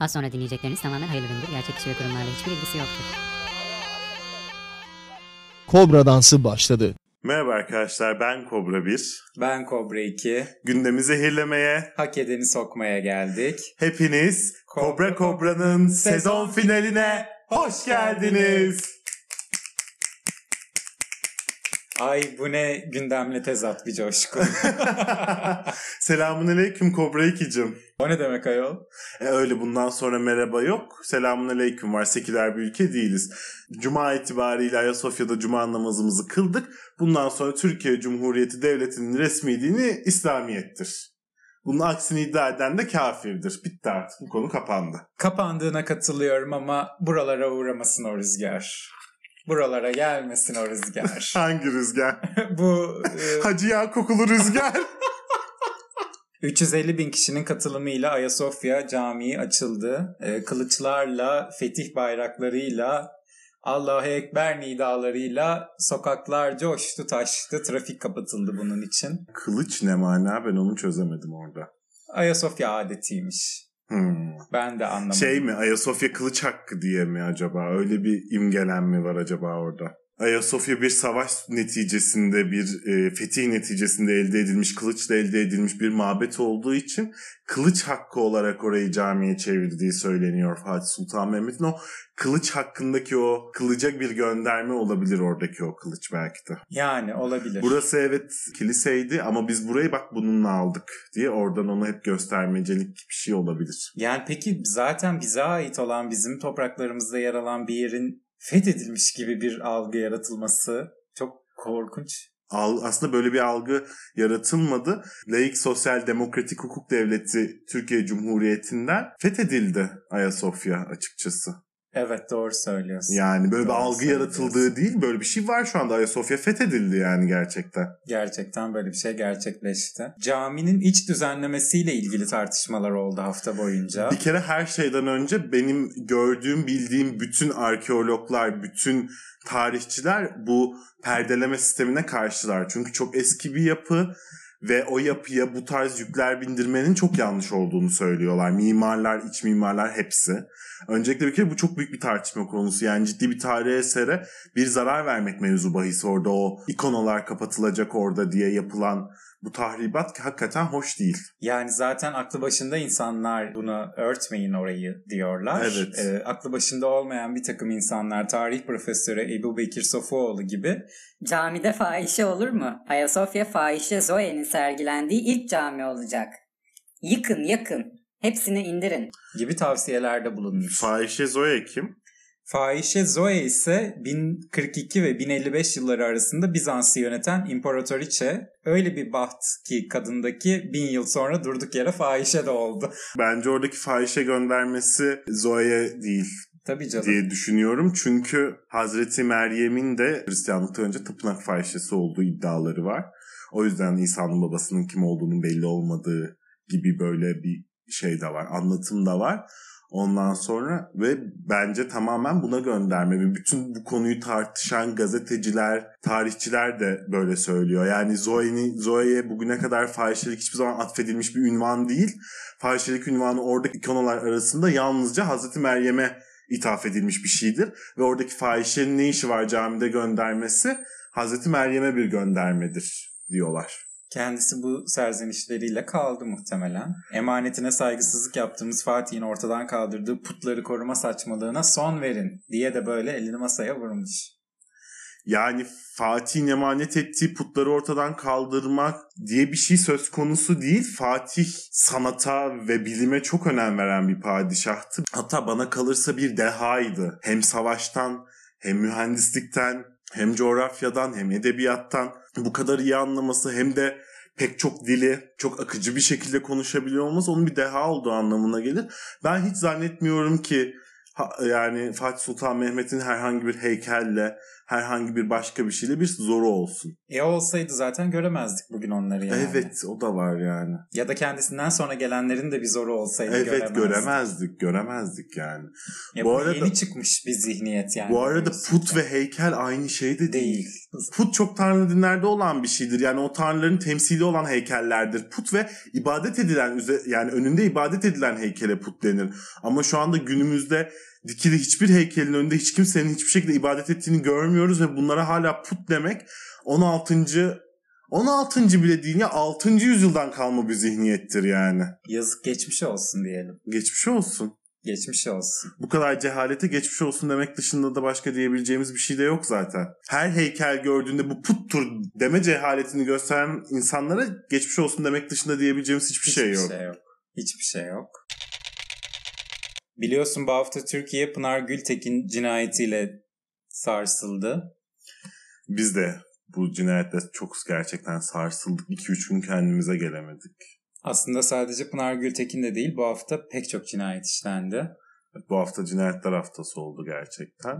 Az sonra dinleyecekleriniz tamamen hayırlı gündür. Gerçek kişi ve kurumlarla hiçbir ilgisi yoktur. Kobra dansı başladı. Merhaba arkadaşlar ben Kobra 1. Ben Kobra 2. Gündemi zehirlemeye Hak edeni sokmaya geldik. hepiniz Kobra Kobra'nın sezon finaline hoş geldiniz. Ay bu ne gündemle tezat bir coşku. Selamun aleyküm Kobra 2'cim. o ne demek ayol? E öyle bundan sonra merhaba yok. Selamun aleyküm var. Seküler bir ülke değiliz. Cuma itibariyle Ayasofya'da cuma namazımızı kıldık. Bundan sonra Türkiye Cumhuriyeti Devleti'nin resmi dini İslamiyettir. Bunun aksini iddia eden de kafirdir. Bitti artık. Bu konu kapandı. Kapandığına katılıyorum ama buralara uğramasın o rüzgar. Buralara gelmesin o rüzgar. Hangi rüzgar? bu e, Hacı Yağ kokulu rüzgar. 350 bin kişinin katılımıyla Ayasofya Camii açıldı. E, kılıçlarla, fetih bayraklarıyla, Allahu Ekber nidalarıyla sokaklar coştu taştı. Trafik kapatıldı bunun için. Kılıç ne mana ben onu çözemedim orada. Ayasofya adetiymiş. Hmm. Ben de anlamadım. Şey mi Ayasofya kılıç hakkı diye mi acaba? Öyle bir imgelen mi var acaba orada? Ayasofya bir savaş neticesinde bir e, fetih neticesinde elde edilmiş kılıçla elde edilmiş bir mabet olduğu için kılıç hakkı olarak orayı camiye çevirdiği söyleniyor Fatih Sultan Mehmet'in. O kılıç hakkındaki o kılıca bir gönderme olabilir oradaki o kılıç belki de. Yani olabilir. Burası evet kiliseydi ama biz burayı bak bununla aldık diye oradan onu hep göstermecelik bir şey olabilir. Yani peki zaten bize ait olan bizim topraklarımızda yer alan bir yerin fethedilmiş gibi bir algı yaratılması çok korkunç. Aslında böyle bir algı yaratılmadı. Laik Sosyal Demokratik Hukuk Devleti Türkiye Cumhuriyeti'nden fethedildi Ayasofya açıkçası. Evet doğru söylüyorsun. Yani böyle bir Doğru algı söylüyorsun. yaratıldığı değil böyle bir şey var şu anda Ayasofya fethedildi yani gerçekten. Gerçekten böyle bir şey gerçekleşti. Caminin iç düzenlemesiyle ilgili tartışmalar oldu hafta boyunca. Bir kere her şeyden önce benim gördüğüm bildiğim bütün arkeologlar, bütün tarihçiler bu perdeleme sistemine karşılar. Çünkü çok eski bir yapı ve o yapıya bu tarz yükler bindirmenin çok yanlış olduğunu söylüyorlar. Mimarlar, iç mimarlar hepsi. Öncelikle bir kere bu çok büyük bir tartışma konusu. Yani ciddi bir tarihi esere bir zarar vermek mevzu bahis orada. O ikonalar kapatılacak orada diye yapılan bu tahribat hakikaten hoş değil. Yani zaten aklı başında insanlar bunu örtmeyin orayı diyorlar. Evet. Ee, aklı başında olmayan bir takım insanlar tarih profesörü Ebu Bekir Sofuoğlu gibi Camide fahişe olur mu? Ayasofya fahişe Zoe'nin sergilendiği ilk cami olacak. Yıkın yakın. Hepsini indirin. gibi tavsiyelerde bulunmuş. Fahişe Zoe kim? Fahişe Zoe ise 1042 ve 1055 yılları arasında Bizans'ı yöneten imparatoriçe. Öyle bir baht ki kadındaki bin yıl sonra durduk yere fahişe de oldu. Bence oradaki fahişe göndermesi Zoe'ye değil Tabii canım. diye düşünüyorum. Çünkü Hazreti Meryem'in de Hristiyanlıktan önce tapınak fahişesi olduğu iddiaları var. O yüzden İsa'nın babasının kim olduğunun belli olmadığı gibi böyle bir şey de var. Anlatım da var. Ondan sonra ve bence tamamen buna gönderme ve bütün bu konuyu tartışan gazeteciler, tarihçiler de böyle söylüyor. Yani Zoe'nin Zoe'ye bugüne kadar fahişelik hiçbir zaman atfedilmiş bir ünvan değil. Fahişelik ünvanı oradaki ikonalar arasında yalnızca Hazreti Meryem'e ithaf edilmiş bir şeydir. Ve oradaki fahişenin ne işi var camide göndermesi Hazreti Meryem'e bir göndermedir diyorlar. Kendisi bu serzenişleriyle kaldı muhtemelen. Emanetine saygısızlık yaptığımız Fatih'in ortadan kaldırdığı putları koruma saçmalığına son verin diye de böyle elini masaya vurmuş. Yani Fatih'in emanet ettiği putları ortadan kaldırmak diye bir şey söz konusu değil. Fatih sanata ve bilime çok önem veren bir padişahtı. Hatta bana kalırsa bir dehaydı. Hem savaştan hem mühendislikten hem coğrafyadan hem edebiyattan bu kadar iyi anlaması hem de pek çok dili çok akıcı bir şekilde konuşabiliyor olması onun bir deha olduğu anlamına gelir. Ben hiç zannetmiyorum ki yani Fatih Sultan Mehmet'in herhangi bir heykelle herhangi bir başka bir şeyle bir zoru olsun. E olsaydı zaten göremezdik bugün onları yani. Evet o da var yani. Ya da kendisinden sonra gelenlerin de bir zoru olsaydı Evet göremezdik. göremezdik göremezdik yani. Ya Bu bu arada- yeni çıkmış bir zihniyet yani. Bu arada put ki. ve heykel aynı şey de değil. değil. Put çok tanrı dinlerde olan bir şeydir. Yani o tanrıların temsili olan heykellerdir. Put ve ibadet edilen yani önünde ibadet edilen heykele put denir. Ama şu anda günümüzde dikili hiçbir heykelin önünde hiç kimsenin hiçbir şekilde ibadet ettiğini görmüyoruz ve bunlara hala put demek 16. 16. bile değil ya 6. yüzyıldan kalma bir zihniyettir yani. Yazık geçmiş olsun diyelim. Geçmiş olsun. Geçmiş olsun. Bu kadar cehalete geçmiş olsun demek dışında da başka diyebileceğimiz bir şey de yok zaten. Her heykel gördüğünde bu puttur deme cehaletini gösteren insanlara geçmiş olsun demek dışında diyebileceğimiz hiçbir şey yok. şey yok. Hiçbir şey yok. Biliyorsun bu hafta Türkiye Pınar Gültekin cinayetiyle sarsıldı. Biz de bu cinayetle çok gerçekten sarsıldık. 2-3 gün kendimize gelemedik. Aslında sadece Pınar Gültekin de değil bu hafta pek çok cinayet işlendi. Bu hafta cinayetler haftası oldu gerçekten.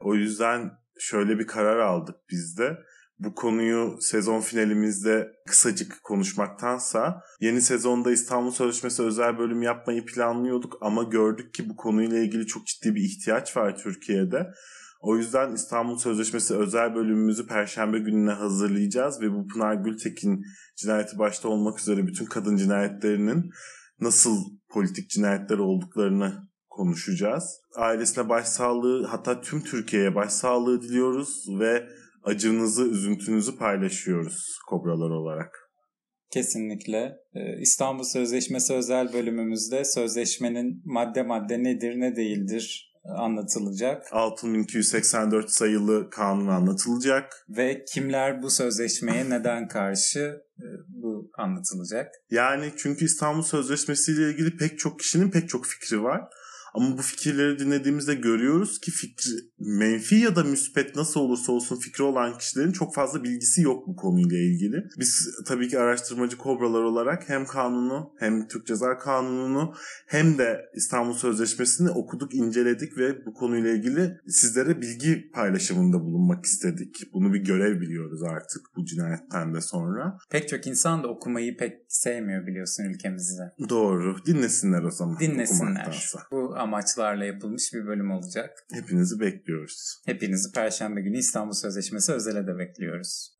O yüzden şöyle bir karar aldık biz de. Bu konuyu sezon finalimizde kısacık konuşmaktansa yeni sezonda İstanbul Sözleşmesi özel bölüm yapmayı planlıyorduk ama gördük ki bu konuyla ilgili çok ciddi bir ihtiyaç var Türkiye'de. O yüzden İstanbul Sözleşmesi özel bölümümüzü Perşembe gününe hazırlayacağız ve bu Pınar Gültekin cinayeti başta olmak üzere bütün kadın cinayetlerinin nasıl politik cinayetler olduklarını konuşacağız. Ailesine başsağlığı hatta tüm Türkiye'ye başsağlığı diliyoruz ve acınızı, üzüntünüzü paylaşıyoruz kobralar olarak. Kesinlikle. Ee, İstanbul Sözleşmesi özel bölümümüzde sözleşmenin madde madde nedir ne değildir anlatılacak. 6284 sayılı kanun anlatılacak. Ve kimler bu sözleşmeye neden karşı e, bu anlatılacak. Yani çünkü İstanbul Sözleşmesi ile ilgili pek çok kişinin pek çok fikri var. Ama bu fikirleri dinlediğimizde görüyoruz ki fikri menfi ya da müspet nasıl olursa olsun fikri olan kişilerin çok fazla bilgisi yok bu konuyla ilgili. Biz tabii ki araştırmacı kobralar olarak hem kanunu hem Türk Ceza Kanunu'nu hem de İstanbul Sözleşmesi'ni okuduk, inceledik ve bu konuyla ilgili sizlere bilgi paylaşımında bulunmak istedik. Bunu bir görev biliyoruz artık bu cinayetten de sonra. Pek çok insan da okumayı pek sevmiyor biliyorsun ülkemizde. Doğru. Dinlesinler o zaman. Dinlesinler. Bu amaçlarla yapılmış bir bölüm olacak. Hepinizi bekliyoruz. Hepinizi Perşembe günü İstanbul Sözleşmesi özele de bekliyoruz.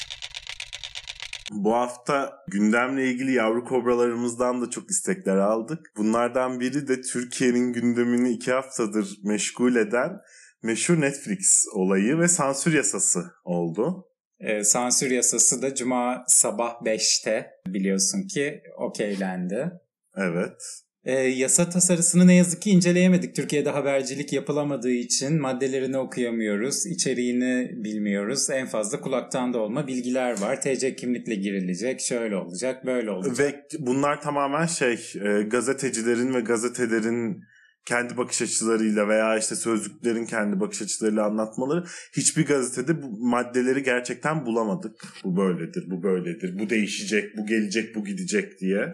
Bu hafta gündemle ilgili yavru kobralarımızdan da çok istekler aldık. Bunlardan biri de Türkiye'nin gündemini iki haftadır meşgul eden meşhur Netflix olayı ve sansür yasası oldu. Ee, sansür yasası da Cuma sabah 5'te biliyorsun ki okeylendi. Evet. Ee, yasa tasarısını ne yazık ki inceleyemedik. Türkiye'de habercilik yapılamadığı için maddelerini okuyamıyoruz, içeriğini bilmiyoruz. En fazla kulaktan da olma bilgiler var. TC kimlikle girilecek, şöyle olacak, böyle olacak. Ve bunlar tamamen şey e, gazetecilerin ve gazetelerin kendi bakış açılarıyla veya işte sözlüklerin kendi bakış açılarıyla anlatmaları hiçbir gazetede bu maddeleri gerçekten bulamadık. Bu böyledir, bu böyledir, bu değişecek, bu gelecek, bu gidecek diye.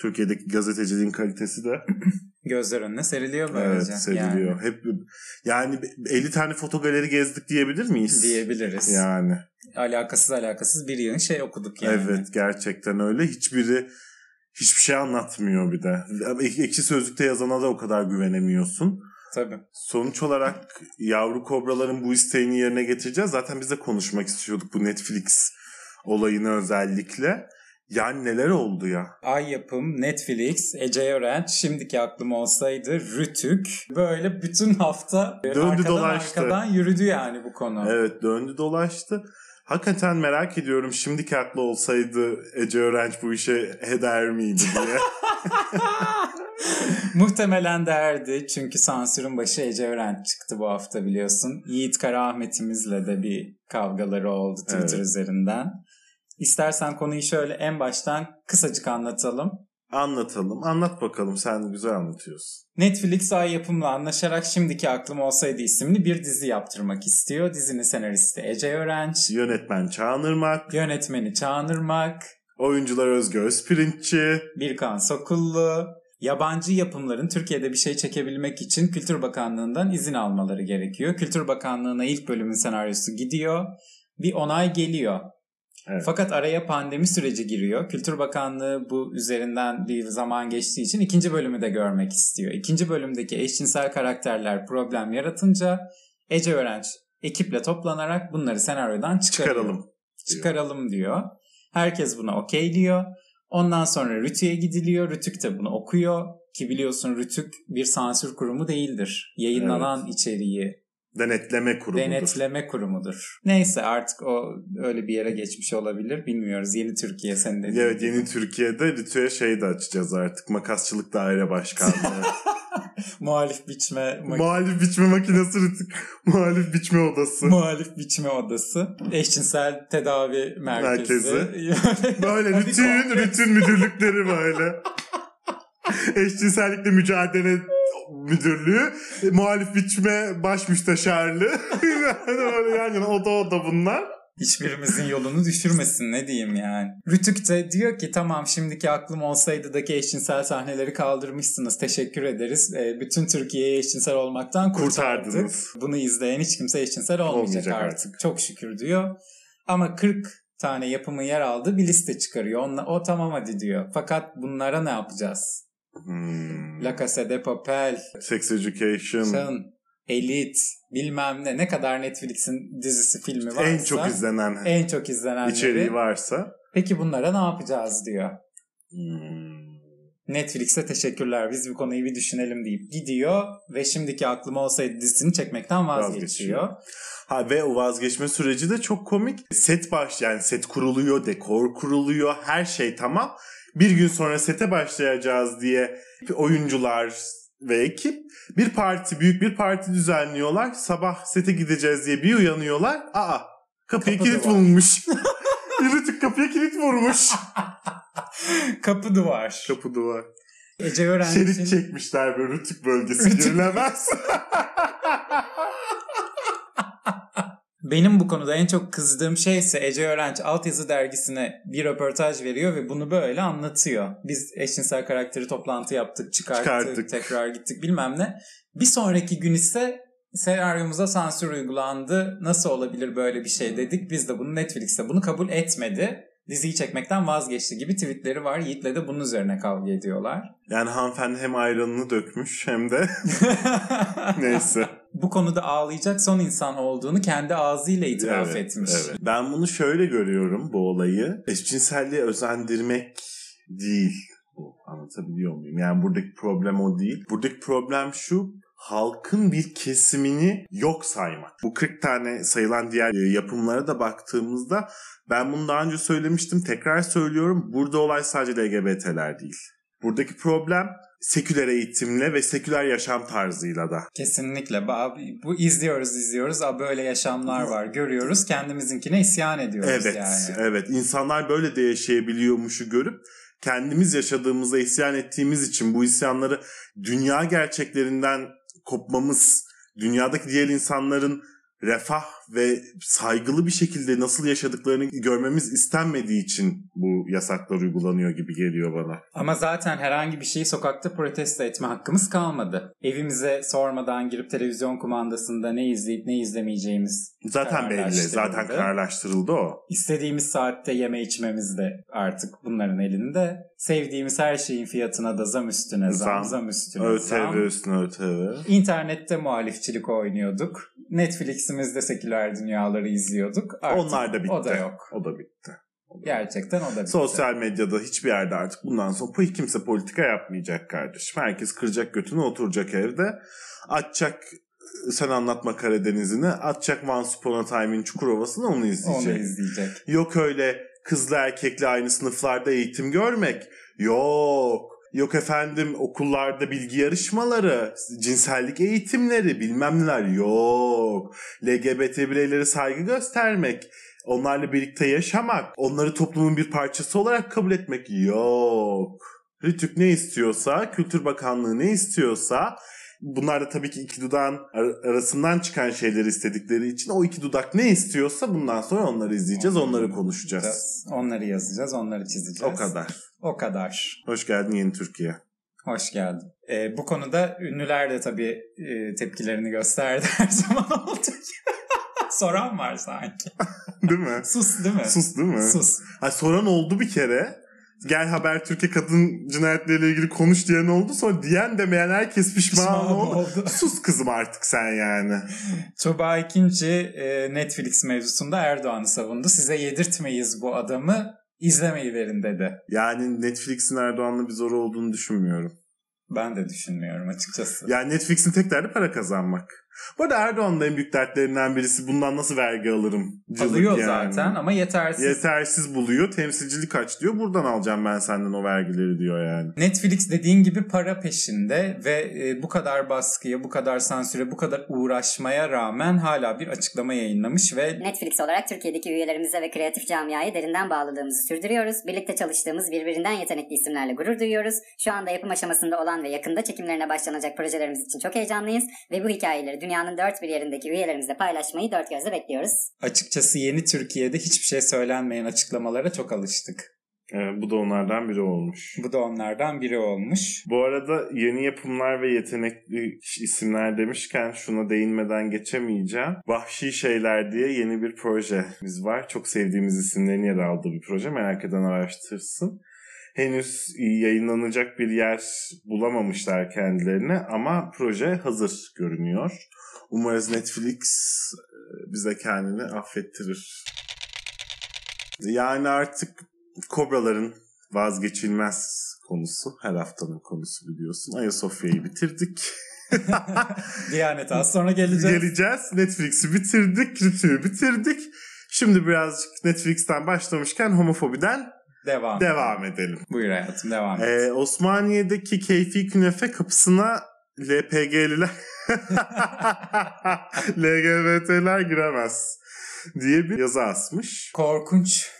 Türkiye'deki gazeteciliğin kalitesi de Gözler önüne seriliyor böylece. evet seriliyor. Hep yani 50 tane fotogaleri gezdik diyebilir miyiz? Diyebiliriz. Yani Alakasız alakasız bir yığın şey okuduk yani. evet gerçekten öyle. Hiçbiri hiçbir şey anlatmıyor bir de. Ek- Ekşi Sözlük'te yazana da o kadar güvenemiyorsun. Tabii. Sonuç olarak yavru kobraların bu isteğini yerine getireceğiz. Zaten biz de konuşmak istiyorduk bu Netflix olayını özellikle. Yani neler oldu ya? Ay Yapım, Netflix, Ece Örenç, şimdiki aklım olsaydı Rütük. Böyle bütün hafta Döndü arkadan dolaştı. arkadan yürüdü yani bu konu. Evet döndü dolaştı. Hakikaten merak ediyorum şimdiki aklı olsaydı Ece Öğrenç bu işe heder miydi diye. Muhtemelen derdi çünkü sansürün başı Ece Örenç çıktı bu hafta biliyorsun. Yiğit Karaahmet'imizle de bir kavgaları oldu Twitter Evet. üzerinden. İstersen konuyu şöyle en baştan kısacık anlatalım. Anlatalım. Anlat bakalım sen güzel anlatıyorsun. Netflix Ay Yapım'la anlaşarak Şimdiki Aklım Olsaydı isimli bir dizi yaptırmak istiyor. Dizinin senaristi Ece Örenç, Yönetmen Çağan Irmak, yönetmeni Çağan Irmak, oyuncular Özgür Özpirinççi, Birkan Sokullu, yabancı yapımların Türkiye'de bir şey çekebilmek için Kültür Bakanlığı'ndan izin almaları gerekiyor. Kültür Bakanlığı'na ilk bölümün senaryosu gidiyor. Bir onay geliyor. Evet. Fakat araya pandemi süreci giriyor. Kültür Bakanlığı bu üzerinden bir zaman geçtiği için ikinci bölümü de görmek istiyor. İkinci bölümdeki eşcinsel karakterler problem yaratınca Ece Öğrenç ekiple toplanarak bunları senaryodan çıkarıyor. Çıkaralım. Çıkaralım diyor. Herkes buna okey diyor. Ondan sonra Rütü'ye gidiliyor. Rütük de bunu okuyor. Ki biliyorsun Rütük bir sansür kurumu değildir. Yayınlanan içeriği Denetleme kurumudur. denetleme kurumudur. Neyse artık o öyle bir yere geçmiş olabilir. Bilmiyoruz. Yeni Türkiye senin dediğin Evet yeni Türkiye'de Ritü'ye şey de açacağız artık. Makasçılık daire başkanlığı. Muhalif biçme Muhalif biçme makinesi. Muhalif biçme odası. muhalif biçme odası. Eşcinsel tedavi merkezi. Böyle Hadi Rütü'nün kongres. Rütün müdürlükleri böyle. Eşcinsellikle mücadele müdürlüğü, e, muhalif biçme baş müsteşarlığı. böyle yan yana oda oda bunlar. Hiçbirimizin yolunu düşürmesin ne diyeyim yani. Rütük de diyor ki tamam şimdiki aklım olsaydı daki eşcinsel sahneleri kaldırmışsınız. Teşekkür ederiz. Ee, bütün Türkiye'yi eşcinsel olmaktan kurtardık. Kurtardınız. Bunu izleyen hiç kimse eşcinsel olmayacak, Olmayacak artık. artık. Çok şükür diyor. Ama 40 tane yapımın yer aldığı bir liste çıkarıyor. Onla, o tamam hadi diyor. Fakat bunlara ne yapacağız? Hmm. La Casa de Papel, Sex Education. Şan, Elite, bilmem ne ne kadar Netflix'in dizisi filmi varsa en çok izlenen en çok izlenenleri. içeriği varsa. Peki bunlara ne yapacağız diyor. Hmm. Netflix'e teşekkürler biz bu konuyu bir düşünelim deyip gidiyor ve şimdiki aklıma olsaydı dizisini çekmekten vazgeçiyor. Vazgeçiyor. Ha ve o vazgeçme süreci de çok komik. Set baş yani set kuruluyor, dekor kuruluyor, her şey tamam. Bir gün sonra sete başlayacağız diye oyuncular ve ekip bir parti, büyük bir parti düzenliyorlar. Sabah sete gideceğiz diye bir uyanıyorlar. Aa, kapıya Kapı kilit vurmuş. Yürütük kapıya kilit vurmuş. Kapı duvar. Kapı duvar. Ece Öğrenci Şerit çekmişler böyle rütük bölgesi Rütük. girilemez. Benim bu konuda en çok kızdığım şey ise Ece Öğrenç Altyazı dergisine bir röportaj veriyor ve bunu böyle anlatıyor. Biz eşcinsel karakteri toplantı yaptık, çıkarttık, Çıkarttık. tekrar gittik bilmem ne. Bir sonraki gün ise senaryomuza sansür uygulandı. Nasıl olabilir böyle bir şey dedik. Biz de bunu Netflix'te bunu kabul etmedi. Diziyi çekmekten vazgeçti gibi tweetleri var. Yiğit'le de bunun üzerine kavga ediyorlar. Yani hanımefendi hem ayranını dökmüş hem de neyse. bu konuda ağlayacak son insan olduğunu kendi ağzıyla itiraf Evet, etmiş. evet. Ben bunu şöyle görüyorum bu olayı. Eşcinselliğe özendirmek değil. Bu anlatabiliyor muyum? Yani buradaki problem o değil. Buradaki problem şu halkın bir kesimini yok saymak. Bu 40 tane sayılan diğer e, yapımlara da baktığımızda ben bunu daha önce söylemiştim. Tekrar söylüyorum. Burada olay sadece LGBT'ler değil. Buradaki problem seküler eğitimle ve seküler yaşam tarzıyla da. Kesinlikle. Bu izliyoruz izliyoruz. Aa, böyle yaşamlar var. Görüyoruz. Kendimizinkine isyan ediyoruz Evet, yani. evet. İnsanlar böyle de yaşayabiliyormuşu görüp kendimiz yaşadığımızda isyan ettiğimiz için bu isyanları dünya gerçeklerinden kopmamız, dünyadaki diğer insanların refah ve saygılı bir şekilde nasıl yaşadıklarını görmemiz istenmediği için bu yasaklar uygulanıyor gibi geliyor bana. Ama zaten herhangi bir şeyi sokakta protesto etme hakkımız kalmadı. Evimize sormadan girip televizyon kumandasında ne izleyip ne izlemeyeceğimiz Zaten belli, zaten kararlaştırıldı o. istediğimiz saatte yeme içmemiz de artık bunların elinde. Sevdiğimiz her şeyin fiyatına da zam üstüne zam, Zam. zam, üstüne zam. ÖTV üstüne ÖTV. İnternette muhalifçilik oynuyorduk. Netflix'imizde seküler dünyaları izliyorduk. Artık Onlar da bitti. O da yok. O da bitti. Gerçekten o da bitti. Sosyal medyada hiçbir yerde artık bundan sonra bu kimse politika yapmayacak kardeşim. Herkes kıracak götünü oturacak evde. Açacak sen anlatma Karadeniz'ini. Atacak Once Upon a Time'in Çukurova'sını onu izleyecek. Onu izleyecek. Yok öyle kızlı erkekli aynı sınıflarda eğitim görmek. Yok. Yok efendim okullarda bilgi yarışmaları, cinsellik eğitimleri bilmem neler yok. LGBT bireylere saygı göstermek, onlarla birlikte yaşamak, onları toplumun bir parçası olarak kabul etmek yok. Rütük ne istiyorsa, Kültür Bakanlığı ne istiyorsa bunlar da tabii ki iki dudağın ar- arasından çıkan şeyleri istedikleri için o iki dudak ne istiyorsa bundan sonra onları izleyeceğiz, onları konuşacağız. Onları yazacağız, onları çizeceğiz. O kadar. O kadar. Hoş geldin yeni Türkiye. Hoş geldin. Ee, bu konuda ünlüler de tabii e, tepkilerini gösterdi her zaman gibi. Soran var sanki. Değil mi? Sus değil mi? Sus değil mi? Sus. Ha, soran oldu bir kere. Gel Haber Türkiye kadın cinayetleriyle ilgili konuş diyen oldu. Sonra diyen demeyen herkes pişman, Pişman oldu. oldu. Sus kızım artık sen yani. Tuğba ikinci e, Netflix mevzusunda Erdoğan'ı savundu. Size yedirtmeyiz bu adamı. izlemeyi verin dedi. Yani Netflix'in Erdoğan'la bir zoru olduğunu düşünmüyorum. Ben de düşünmüyorum açıkçası. Yani Netflix'in tek derdi para kazanmak. Bu arada Erdoğan'ın en büyük dertlerinden birisi bundan nasıl vergi alırım? Alıyor yani. zaten ama yetersiz. Yetersiz buluyor. Temsilcilik aç diyor. Buradan alacağım ben senden o vergileri diyor yani. Netflix dediğin gibi para peşinde ve e, bu kadar baskıya, bu kadar sansüre, bu kadar uğraşmaya rağmen hala bir açıklama yayınlamış ve Netflix olarak Türkiye'deki üyelerimize ve kreatif camiaya derinden bağlılığımızı sürdürüyoruz. Birlikte çalıştığımız birbirinden yetenekli isimlerle gurur duyuyoruz. Şu anda yapım aşamasında olan ve yakında çekimlerine başlanacak projelerimiz için çok heyecanlıyız. Ve bu hikayeleri dünyanın dört bir yerindeki üyelerimizle paylaşmayı dört gözle bekliyoruz. açıkçası yeni Türkiye'de hiçbir şey söylenmeyen açıklamalara çok alıştık. Evet, bu da onlardan biri olmuş. Bu da onlardan biri olmuş. Bu arada yeni yapımlar ve yetenekli isimler demişken şuna değinmeden geçemeyeceğim. Vahşi Şeyler diye yeni bir projemiz var. Çok sevdiğimiz isimlerin yer aldığı bir proje. Merak eden araştırsın. Henüz yayınlanacak bir yer bulamamışlar kendilerine ama proje hazır görünüyor. Umarız Netflix e, bize kendini affettirir. Yani artık kobraların vazgeçilmez konusu. Her haftanın konusu biliyorsun. Ayasofya'yı bitirdik. Diyanet az sonra geleceğiz. Geleceğiz. Netflix'i bitirdik. Rütü'yü bitirdik. Şimdi birazcık Netflix'ten başlamışken homofobiden Devam. devam edelim. Buyur hayatım devam et. Ee, Osmaniye'deki keyfi künefe kapısına LPG'liler LGBT'ler giremez diye bir yazı asmış. Korkunç.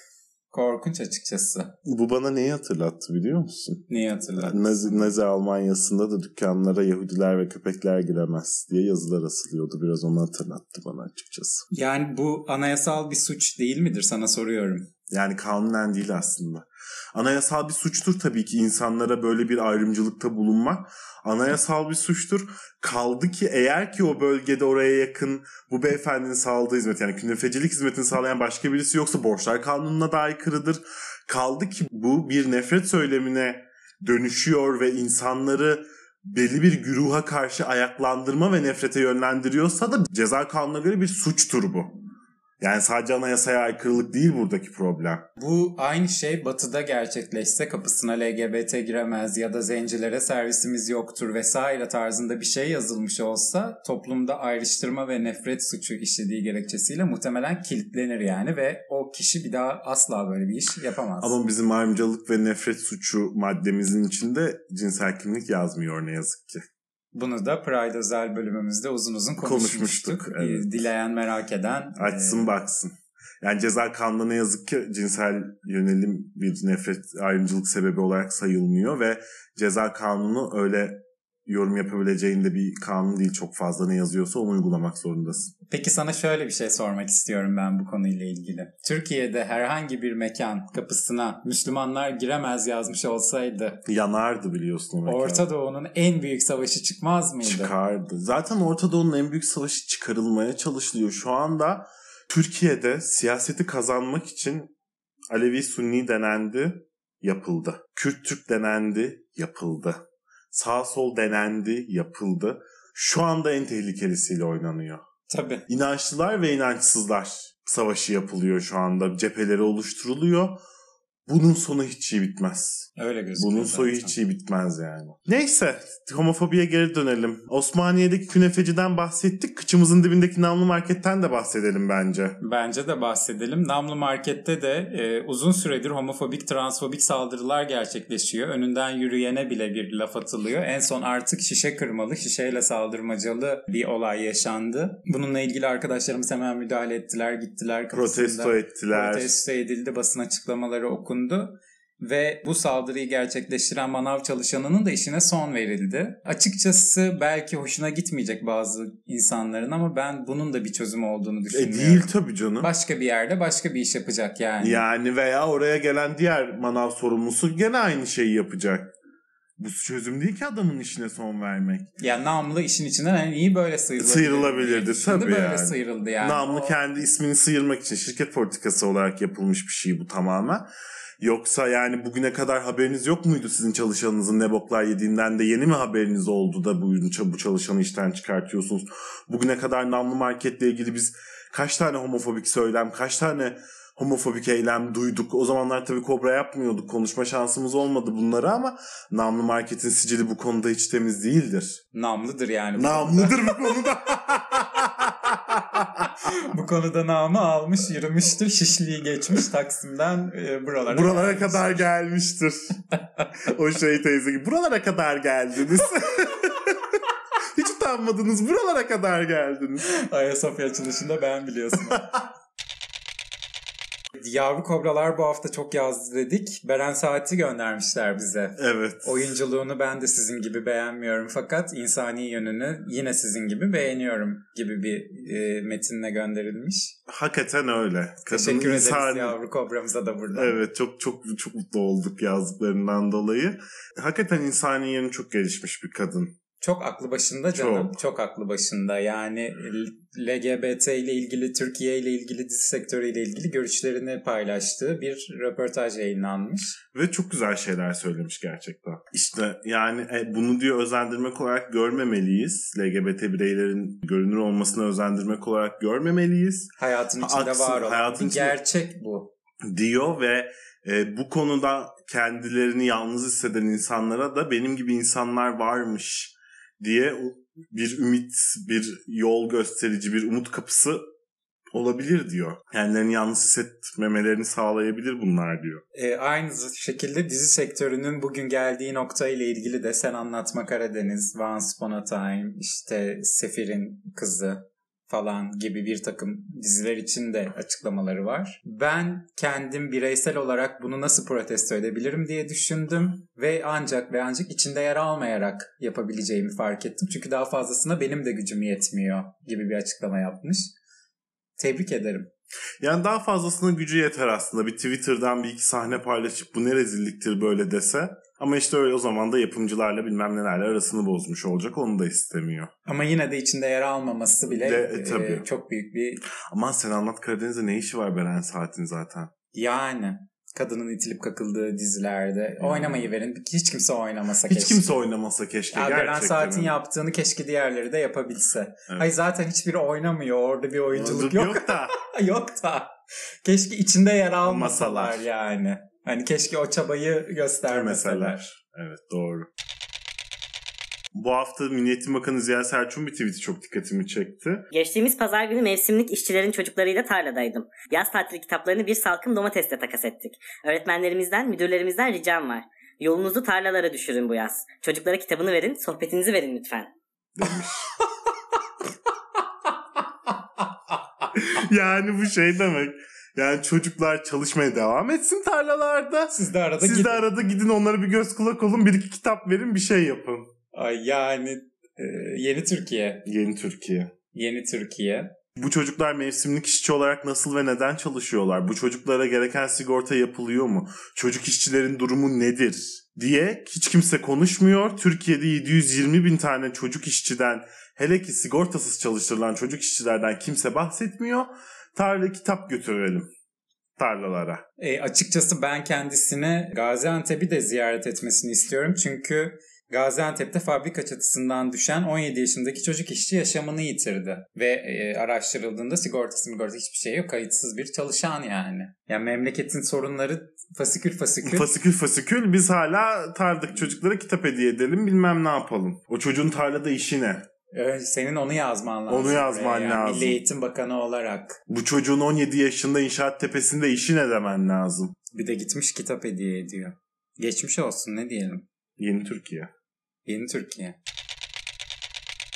Korkunç açıkçası. Bu bana neyi hatırlattı biliyor musun? Neyi hatırlattın? Nazi, Nazi Almanya'sında da dükkanlara Yahudiler ve köpekler giremez diye yazılar asılıyordu. Biraz onu hatırlattı bana açıkçası. Yani bu anayasal bir suç değil midir sana soruyorum. Yani kanunen değil aslında. Anayasal bir suçtur tabii ki insanlara böyle bir ayrımcılıkta bulunmak. Anayasal bir suçtur. Kaldı ki eğer ki o bölgede oraya yakın bu beyefendinin sağladığı hizmet yani künefecilik hizmetini sağlayan başka birisi yoksa borçlar kanununa da aykırıdır. Kaldı ki bu bir nefret söylemine dönüşüyor ve insanları belli bir güruha karşı ayaklandırma ve nefrete yönlendiriyorsa da ceza kanununa göre bir suçtur bu. Yani sadece anayasaya aykırılık değil buradaki problem. Bu aynı şey batıda gerçekleşse kapısına LGBT giremez ya da zencilere servisimiz yoktur vesaire tarzında bir şey yazılmış olsa toplumda ayrıştırma ve nefret suçu işlediği gerekçesiyle muhtemelen kilitlenir yani ve o kişi bir daha asla böyle bir iş yapamaz. Ama bizim ayrımcılık ve nefret suçu maddemizin içinde cinsel kimlik yazmıyor ne yazık ki. Bunu da Pride özel bölümümüzde uzun uzun konuşmuştuk. Konuşmuştuk, evet. Dileyen merak eden. Açsın e, baksın. Yani ceza kanunda ne yazık ki cinsel yönelim bir nefret ayrımcılık sebebi olarak sayılmıyor ve ceza kanunu öyle yorum yapabileceğin de bir kanun değil çok fazla ne yazıyorsa onu uygulamak zorundasın. Peki sana şöyle bir şey sormak istiyorum ben bu konuyla ilgili. Türkiye'de herhangi bir mekan kapısına Müslümanlar giremez yazmış olsaydı Yanardı biliyorsun o mekan. Orta Doğu'nun en büyük savaşı çıkmaz mıydı? Çıkardı. Zaten Orta Doğu'nun en büyük savaşı çıkarılmaya çalışılıyor. Şu anda Türkiye'de siyaseti kazanmak için Alevi Sunni denendi, yapıldı. Kürt Türk denendi, yapıldı. Sağ sol denendi, yapıldı. Şu anda en tehlikelisiyle oynanıyor. Tabii. İnançlılar ve inançsızlar savaşı yapılıyor şu anda. Cepheleri oluşturuluyor. Bunun sonu hiç iyi bitmez. Öyle gözüküyor. Bunun soyu zaten. hiç iyi bitmez yani. Neyse homofobiye geri dönelim. Osmaniye'deki künefeciden bahsettik. Kıçımızın dibindeki namlu marketten de bahsedelim bence. Bence de bahsedelim. Namlı Market'te de e, uzun süredir homofobik, transfobik saldırılar gerçekleşiyor. Önünden yürüyene bile bir laf atılıyor. En son artık şişe kırmalı, şişeyle saldırmacalı bir olay yaşandı. Bununla ilgili arkadaşlarımız hemen müdahale ettiler, gittiler. kapısında Protesto ettiler. Protesto edildi, basın açıklamaları okundu. Ve bu saldırıyı gerçekleştiren manav çalışanının da işine son verildi. Açıkçası belki hoşuna gitmeyecek bazı insanların ama ben bunun da bir çözüm olduğunu E düşünüyorum. değil tabii canım. Başka bir yerde başka bir iş yapacak yani. Yani veya oraya gelen diğer manav sorumlusu gene aynı şeyi yapacak. Bu çözüm değil ki adamın işine son vermek. Yani namlı işin içinden hani iyi böyle sıyrılabilir. Sıyrılabilirdi Şimdi tabii böyle yani. sıyrıldı yani. Namlı O- kendi ismini sıyırmak için şirket politikası olarak yapılmış bir şey bu tamamen. Yoksa yani bugüne kadar haberiniz yok muydu sizin çalışanınızın ne boklar yediğinden de yeni mi haberiniz oldu da bu, bu çalışanı işten çıkartıyorsunuz? Bugüne kadar namlı marketle ilgili biz kaç tane homofobik söylem, kaç tane homofobik eylem duyduk. O zamanlar tabii kobra yapmıyorduk. Konuşma şansımız olmadı bunları ama namlı marketin sicili bu konuda hiç temiz değildir. Namlıdır yani. bu konuda. Bu konuda. bu konuda namı almış, yürümüştür. Şişliği geçmiş Taksim'den e, buralara. Buralara gelmiş. kadar gelmiştir. o şey teyze gibi. Buralara kadar geldiniz. Hiç utanmadınız. Buralara kadar geldiniz. Ayasofya açılışında ben biliyorsun. Yavru kobralar bu hafta çok yazdı dedik. Beren Saat'i göndermişler bize. Evet. Oyunculuğunu ben de sizin gibi beğenmiyorum fakat insani yönünü yine sizin gibi beğeniyorum gibi bir e, metinle gönderilmiş. Hakikaten öyle. Kadın Teşekkür ederiz insan- yavru kobramıza da burada. Evet çok çok çok mutlu olduk yazdıklarından dolayı. Hakikaten insani yönü çok gelişmiş bir kadın. Çok aklı başında canım. Çok. Çok, aklı başında. Yani LGBT ile ilgili, Türkiye ile ilgili, dizi sektörü ile ilgili görüşlerini paylaştığı bir röportaj yayınlanmış. Ve çok güzel şeyler söylemiş gerçekten. İşte yani e, bunu diyor özendirmek olarak görmemeliyiz. LGBT bireylerin görünür olmasını özendirmek olarak görmemeliyiz. Hayatın içinde Aksi- var olan hayatın bir içinde- gerçek bu. diyor ve e, bu konuda kendilerini yalnız hisseden insanlara da benim gibi insanlar varmış diye bir ümit, bir yol gösterici, bir umut kapısı olabilir diyor. Kendilerini yalnız hissetmemelerini sağlayabilir bunlar diyor. E, aynı şekilde dizi sektörünün bugün geldiği nokta ile ilgili de Sen Anlatma Karadeniz, Once Upon a Time, işte Sefir'in Kızı falan gibi bir takım diziler için de açıklamaları var. Ben kendim bireysel olarak bunu nasıl protesto edebilirim diye düşündüm ve ancak ve ancak içinde yer almayarak yapabileceğimi fark ettim. Çünkü daha fazlasına benim de gücüm yetmiyor gibi bir açıklama yapmış. Tebrik ederim. Yani daha fazlasına gücü yeter aslında. Bir Twitter'dan bir iki sahne paylaşıp bu ne rezilliktir böyle dese. Ama işte öyle o zaman da yapımcılarla bilmem nelerle arasını bozmuş olacak. Onu da istemiyor. Ama yine de içinde yer almaması bile De- e, e, tabii. çok büyük bir Aman sen anlat Karadeniz'de ne işi var Beren Saat'in zaten. yani kadının itilip kakıldığı dizilerde Hmm. oynamayı verin. Hiç kimse oynamasa Hiç keşke. kimse oynamasa keşke Ya gerçekten. Beren Saat'in öyle. yaptığını keşke diğerleri de yapabilse. Evet. Ay zaten hiçbiri oynamıyor. Orada bir oyunculuk yok. Yok da. yok da. Keşke içinde yer almasalar Masalar. yani. Hani keşke o çabayı göstermeseler. Evet doğru. Bu hafta Milli Eğitim Bakanı Ziya Selçuk'un bir tweet'i çok dikkatimi çekti. Geçtiğimiz pazar günü mevsimlik işçilerin çocuklarıyla tarladaydım. Yaz tatili kitaplarını bir salkım domatesle takas ettik. Öğretmenlerimizden, müdürlerimizden ricam var. Yolunuzu tarlalara düşürün bu yaz. Çocuklara kitabını verin, sohbetinizi verin lütfen. demiş. yani bu şey demek. Yani çocuklar çalışmaya devam etsin tarlalarda. Siz de arada Siz gidin. de arada gidin onlara bir göz kulak olun. Bir iki kitap verin bir şey yapın. Ay yani e, yeni Türkiye. Yeni Türkiye. Yeni Türkiye. Bu çocuklar mevsimlik işçi olarak nasıl ve neden çalışıyorlar? Bu çocuklara gereken sigorta yapılıyor mu? Çocuk işçilerin durumu nedir? diye hiç kimse konuşmuyor. Türkiye'de 720 bin tane çocuk işçiden hele ki sigortasız çalıştırılan çocuk işçilerden kimse bahsetmiyor. Tarla kitap götürelim tarlalara. E, açıkçası ben kendisine Gaziantep'i de ziyaret etmesini istiyorum. Çünkü Gaziantep'te fabrika çatısından düşen 17 yaşındaki çocuk işçi yaşamını yitirdi. Ve e, araştırıldığında sigortası sigorta hiçbir şey yok. Kayıtsız bir çalışan yani. Yani memleketin sorunları fasikül fasikül. Fasikül fasikül biz hala tarladaki çocuklara kitap hediye edelim bilmem ne yapalım. O çocuğun tarlada işi ne? Senin onu yazman lazım. Onu yazman buraya. lazım. Milli Eğitim Bakanı olarak. Bu çocuğun 17 yaşında inşaat tepesinde işi ne demen lazım? Bir de gitmiş kitap hediye ediyor. Geçmiş olsun ne diyelim. Yeni Türkiye. Yeni Türkiye.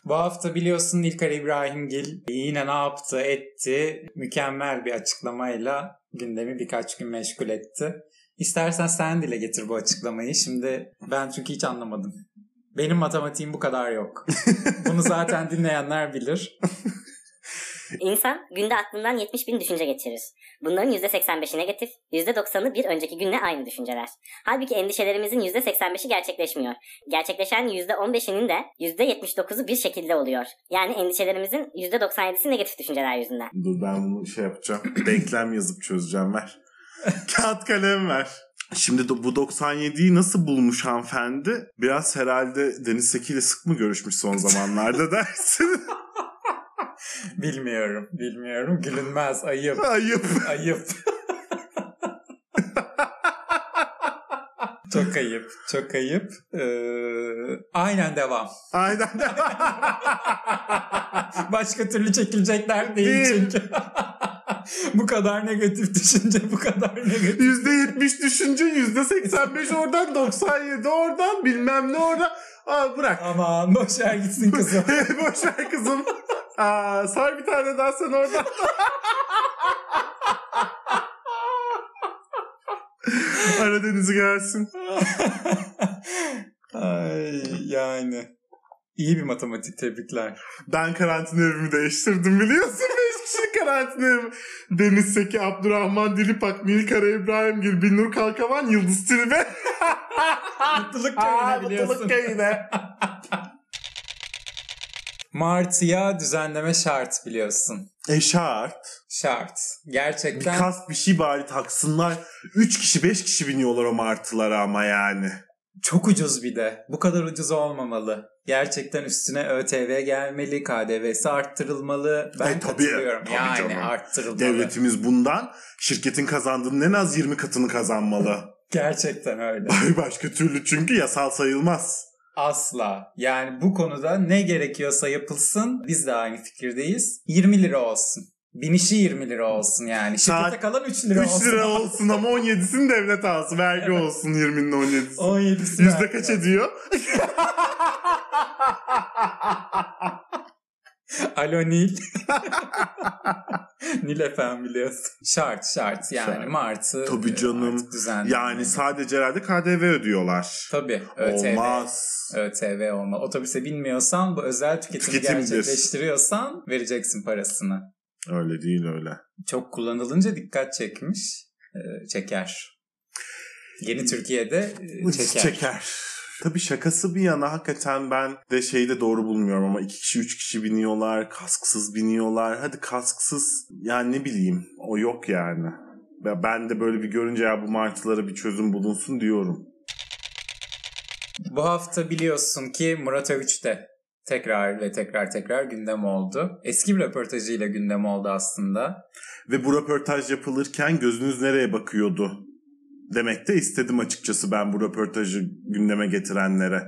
Bu hafta biliyorsun İlkar İbrahimgil yine ne yaptı etti. Mükemmel bir açıklamayla gündemi birkaç gün meşgul etti. İstersen sen dile getir bu açıklamayı. Şimdi ben çünkü hiç anlamadım. Benim matematiğim bu kadar yok. Bunu zaten dinleyenler bilir. İnsan günde aklından 70 bin düşünce geçirir. Bunların %85'i negatif, %90'ı bir önceki günle aynı düşünceler. Halbuki endişelerimizin %85'i gerçekleşmiyor. Gerçekleşen %15'inin de %79'u bir şekilde oluyor. Yani endişelerimizin %97'si negatif düşünceler yüzünden. Dur ben bunu şey yapacağım. Denklem yazıp çözeceğim ver. Kağıt kalem ver. Şimdi de bu 97'yi nasıl bulmuş hanımefendi? Biraz herhalde Deniz Seki ile sık mı görüşmüş son zamanlarda dersin? Bilmiyorum, bilmiyorum. Gülünmez, ayıp, Ayıp. ayıp. çok ayıp, çok ayıp. Ee, aynen devam. Aynen de. Başka türlü çekilecekler değil, Değil. çünkü. bu kadar negatif düşünce, bu kadar negatif. %70 düşünce %85 oradan 97 oradan bilmem ne oradan. Aa, bırak. Aman boş ver gitsin kızım. Boş ver kızım. Aa, sar bir tane daha sen oradan. Aradeniz'i gelsin. Ay yani. İyi bir matematik tebrikler. Ben karantina evimi değiştirdim biliyorsun. Beş kişi karantina evim. Deniz Seki, Abdurrahman Dilipak, Nilkara İbrahimgil, Binnur Kalkavan, Yıldız Tilbe. Mutluluk köyüne biliyorsun. Mutluluk köyüne. Martı'ya düzenleme şart biliyorsun. E şart. Şart. Bir Gerçekten kas bir şey bari taksınlar. Üç kişi beş kişi biniyorlar o martılara ama yani. çok ucuz bir de. Bu kadar ucuz olmamalı. Gerçekten üstüne ÖTV gelmeli, KDV'si arttırılmalı. Ben E, tabii, katılıyorum. tabii yani canım. arttırılmalı. Devletimiz bundan şirketin kazandığının en az 20 katını kazanmalı. Gerçekten öyle. Başka türlü çünkü yasal sayılmaz. Asla. Yani bu konuda ne gerekiyorsa yapılsın. Biz de aynı fikirdeyiz. 20 lira olsun. Binişi 20 lira olsun yani. Şirkete Saat kalan 3 lira 3 olsun. lira olsun ama 17'sini devlet alsın. Vergi olsun 20'nin 17'si. 17'si Yüzde kaç ediyor? Alo Nil. Nil efendim biliyorsun. Şart şart yani Şart. Martı. Tabii e, canım. Yani sadece herhalde KDV ödüyorlar. Tabii. ÖTV. Olmaz. ÖTV olma. Otobüse binmiyorsan bu özel tüketimi Tüketimdir. gerçekleştiriyorsan vereceksin parasını. Öyle değil öyle. Çok kullanılınca dikkat çekmiş. e, çeker. Yeni Türkiye'de e, çeker. Çeker. Tabii şakası bir yana hakikaten ben de şeyi de doğru bulmuyorum ama iki kişi üç kişi biniyorlar, kasksız biniyorlar. Hadi kasksız yani ne bileyim o yok yani. Ben de böyle bir görünce ya bu martılara bir çözüm bulunsun diyorum. Bu hafta biliyorsun ki Murat Övüç de tekrar ve tekrar tekrar gündem oldu. Eski bir röportajıyla gündem oldu aslında. Ve bu röportaj yapılırken gözünüz nereye bakıyordu? Demek de istedim açıkçası ben bu röportajı gündeme getirenlere.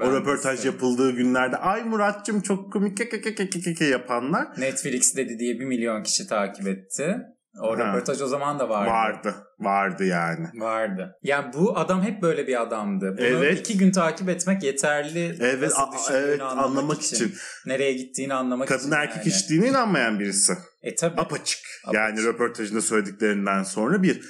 Ben o röportaj isterim. yapıldığı günlerde ay Murat'cığım çok komik ke- ke- ke- ke- ke- ke yapanlar Netflix dedi diye bir milyon kişi takip etti. O Ha. röportaj o zaman da vardı. vardı. Vardı yani. Vardı. Yani bu adam hep böyle bir adamdı. Bunu Evet. iki gün takip etmek yeterli. Evet, nasıl a- evet anlamak için. Nereye gittiğini anlamak için. Kadın erkek yani. eşitliğine inanmayan birisi. E tabii. Apaçık. Apaçık. Yani röportajında söylediklerinden sonra bir.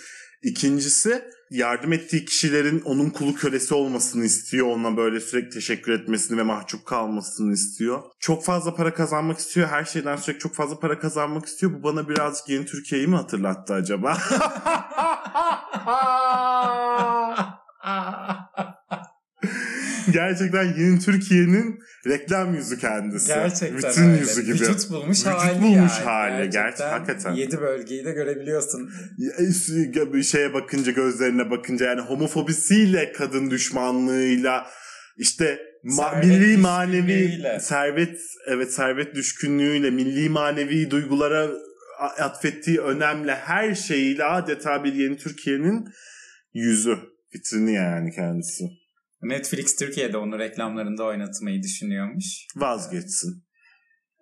İkincisi yardım ettiği kişilerin onun kulu kölesi olmasını istiyor. Ona böyle sürekli teşekkür etmesini ve mahcup kalmasını istiyor. Çok fazla para kazanmak istiyor. Her şeyden sürekli çok fazla para kazanmak istiyor. Bu bana birazcık yeni Türkiye'yi mi hatırlattı acaba? Gerçekten yeni Türkiye'nin reklam yüzü kendisi. Gerçekten Bütün öyle. yüzü gibi. Vücut bulmuş Vücut hali bulmuş yani. hali. Gerçekten, hakikaten. Yedi bölgeyi de görebiliyorsun. bir şeye bakınca gözlerine bakınca yani homofobisiyle kadın düşmanlığıyla işte ma- milli manevi servet evet servet düşkünlüğüyle milli manevi duygulara atfettiği önemle her şeyiyle adeta bir yeni Türkiye'nin yüzü vitrini yani kendisi Netflix Türkiye'de onu reklamlarında oynatmayı düşünüyormuş. vazgeçsin.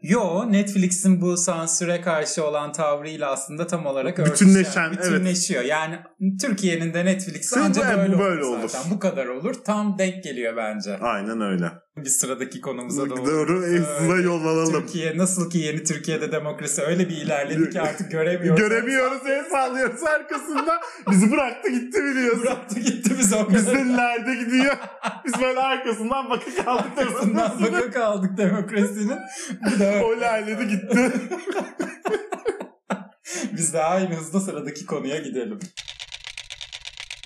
Yo Netflix'in bu sansüre karşı olan tavrıyla aslında tam olarak Bütünleşen, örtüşen, evet. bütünleşiyor. Yani Türkiye'nin de Netflix'i ancak böyle, bu böyle olur olur. zaten. Bu kadar olur. Tam denk geliyor bence. Aynen öyle. Bir sıradaki konumuza doğru. Doğru hızla Öyle. yol alalım. Türkiye nasıl ki yeni Türkiye'de demokrasi öyle bir ilerledi ki artık göremiyoruz. Göremiyoruz, el sallıyoruz arkasında. Bizi bıraktı gitti biliyorsun. Bıraktı gitti biz o Biz kadar. de ileride gidiyor. Biz böyle arkasından bakıp kaldık Arkasından baka kaldık demokrasinin. O ilerledi gitti. Biz de aynı hızda sıradaki konuya gidelim.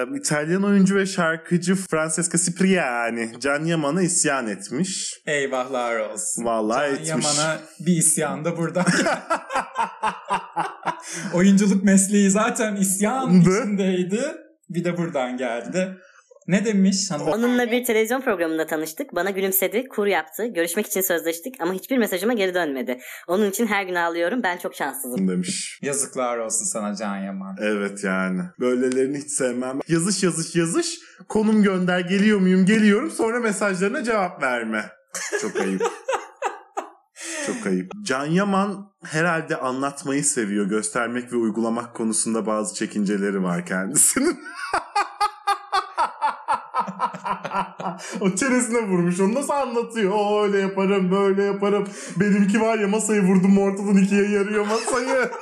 İtalyan oyuncu ve şarkıcı Francesca Cipriani Can Yaman'a isyan etmiş. Eyvahlar olsun. Vallahi Can etmiş. Yaman'a bir isyan da buradan. Oyunculuk mesleği zaten isyan içindeydi. Bir de buradan geldi. Ne demiş? Hanım? Onunla bir televizyon programında tanıştık. Bana gülümsedi, kur yaptı. Görüşmek için sözleştik ama hiçbir mesajıma geri dönmedi. Onun için her gün ağlıyorum. Ben çok şanssızım. demiş. Yazıklar olsun sana Can Yaman. Evet yani. Böylelerini hiç sevmem. Yazış yazış yazış. Konum gönder geliyor muyum geliyorum. Sonra mesajlarına cevap verme. Çok ayıp. Çok ayıp. Can Yaman herhalde anlatmayı seviyor. Göstermek ve uygulamak konusunda bazı çekinceleri var kendisinin. o çenesine vurmuş. Onu nasıl anlatıyor? O öyle yaparım, böyle yaparım. Benimki var ya masayı vurdum ortadan ikiye yarıyor masayı.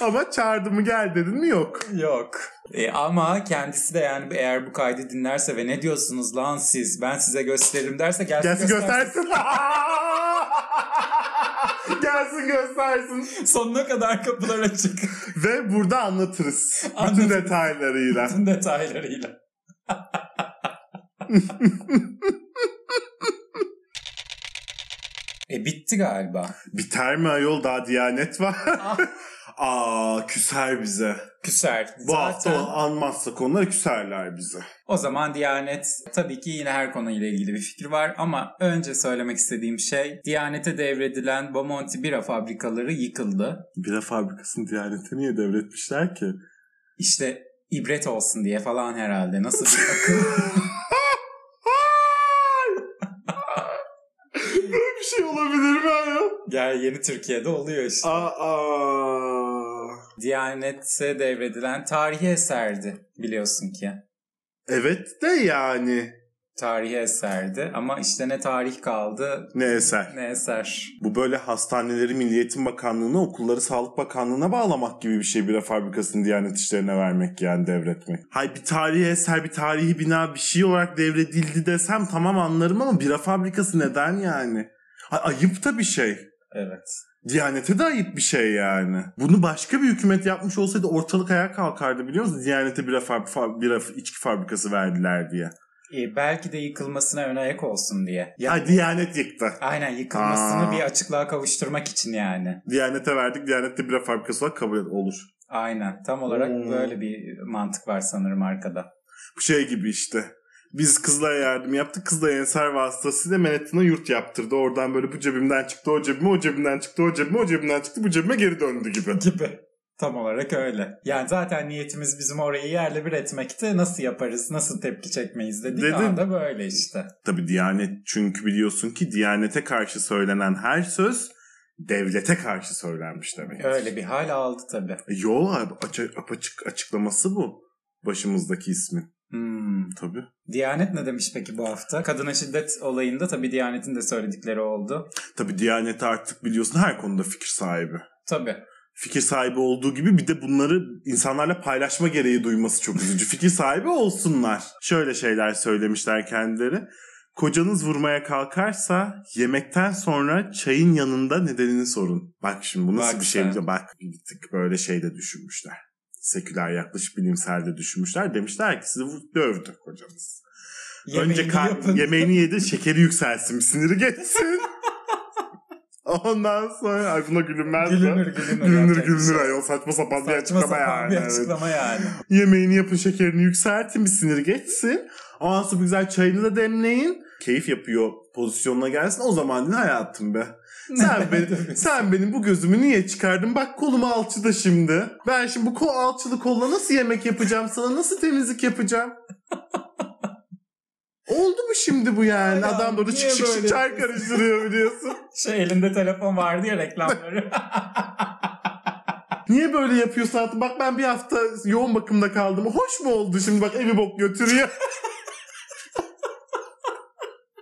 Ama çağırdı mı gel dedin mi yok. Yok. E, ama kendisi de yani eğer bu kaydı dinlerse ve ne diyorsunuz lan siz ben size gösteririm derse gelsin, Gelsin göstersin. göstersin. Gelsin göstersin. Sonuna kadar kapılar açık. Ve burada anlatırız. Bütün Anlatırız. detaylarıyla. Bütün detaylarıyla. E bitti galiba. Biter mi ayol daha diyanet var. Ah. Aa küser bize. Küser. Bu hafta Zaten anmazsak onları küserler bize. o zaman Diyanet tabii ki yine her konuyla ilgili bir fikir var ama önce söylemek istediğim şey Diyanet'e devredilen Bomonti bira fabrikaları yıkıldı. Bira fabrikasını diyanete niye devretmişler ki? İşte ibret olsun diye falan herhalde. Nasıl bir akıl? Böyle bir şey olabilir Gel yeni Türkiye'de oluyor işte. Aa. Diyanet'e devredilen tarihi eserdi biliyorsun ki. Evet de yani. Tarihi eserdi ama işte ne tarih kaldı Ne eser? ne eser. Bu böyle hastaneleri Milli Eğitim Bakanlığı'na, okulları Sağlık Bakanlığı'na bağlamak gibi bir şey bira fabrikasını Diyanet işlerine vermek yani devretmek. Hay bir tarihi eser, bir tarihi bina bir şey olarak devredildi desem tamam anlarım ama bira fabrikası neden yani? Hay, ayıp da bir şey. Evet. Diyanete de ayıp bir şey yani. Bunu başka bir hükümet yapmış olsaydı ortalık ayağa kalkardı biliyor musun? Diyanete bira, fab- fa- bira içki fabrikası verdiler diye. E, belki de yıkılmasına ön ayak olsun diye. Ya, Ha Diyanet yıktı. aynen yıkılmasını Aa. bir açıklığa kavuşturmak için yani. Diyanete verdik. Diyanette bira fabrikası olarak kabul olur. Aynen. Tam olarak Hmm. böyle bir mantık var sanırım arkada. Bu şey gibi işte. Biz Kızılay'a yardım yaptık. Kızılay Ensar vasıtasıyla Manhattan'a yurt yaptırdı. Oradan böyle bu cebimden çıktı, o cebime, o cebimden çıktı, o cebime, o cebimden çıktı, bu cebime geri döndü gibi. Gibi. Tam olarak öyle. Yani zaten niyetimiz bizim orayı yerle bir etmekti. Nasıl yaparız, nasıl tepki çekmeyiz dedik. Dedim. Aa da böyle işte. Tabii Diyanet çünkü biliyorsun ki Diyanete karşı söylenen her söz devlete karşı söylenmiş demek. Öyle bir hal aldı tabii. E, Yo açık, apaçık açıklaması bu. Başımızdaki ismin. Hmm. Tabii. Diyanet ne demiş peki bu hafta? Kadına şiddet olayında tabii Diyanet'in de söyledikleri oldu. Tabii Diyanet artık biliyorsun her konuda fikir sahibi. Tabii. fikir sahibi olduğu gibi bir de bunları insanlarla paylaşma gereği duyması çok üzücü. fikir sahibi olsunlar. Şöyle şeyler söylemişler kendileri. Kocanız vurmaya kalkarsa yemekten sonra çayın yanında nedenini sorun. Bak şimdi bu nasıl Bak bir şey Bak bir tık böyle şey de düşünmüşler. Seküler yaklaşık bilimsel de düşünmüşler. Demişler ki sizi dövdü. Önce Yemeğini kar- yapın. yemeğini yedi şekeri yükselsin siniri geçsin. Ondan sonra ay buna gülünmez mi? Gülünür gülünür. Gülünür gülünür şey. ayol saçma sapan bir açıklama sapan yani. bir açıklama yani. Yemeğini yapın şekerini yükseltin bir sinir geçsin. Ondan sonra bir güzel çayını da demleyin. Keyif yapıyor pozisyonuna gelsin. O zaman din hayatım be. Sen, beni, sen benim bu gözümü niye çıkardın? Bak kolum alçıda şimdi. Ben şimdi bu kol alçılı kolla nasıl yemek yapacağım sana? Nasıl temizlik yapacağım? Oldu mu şimdi bu yani? Ya, Adam da orada çık çık böyle çay karıştırıyor biliyorsun. Şey elinde telefon vardı ya reklamları. Niye böyle yapıyorsun hayatım? Bak ben bir hafta yoğun bakımda kaldım. Hoş mu oldu şimdi? Bak evi bok götürüyor.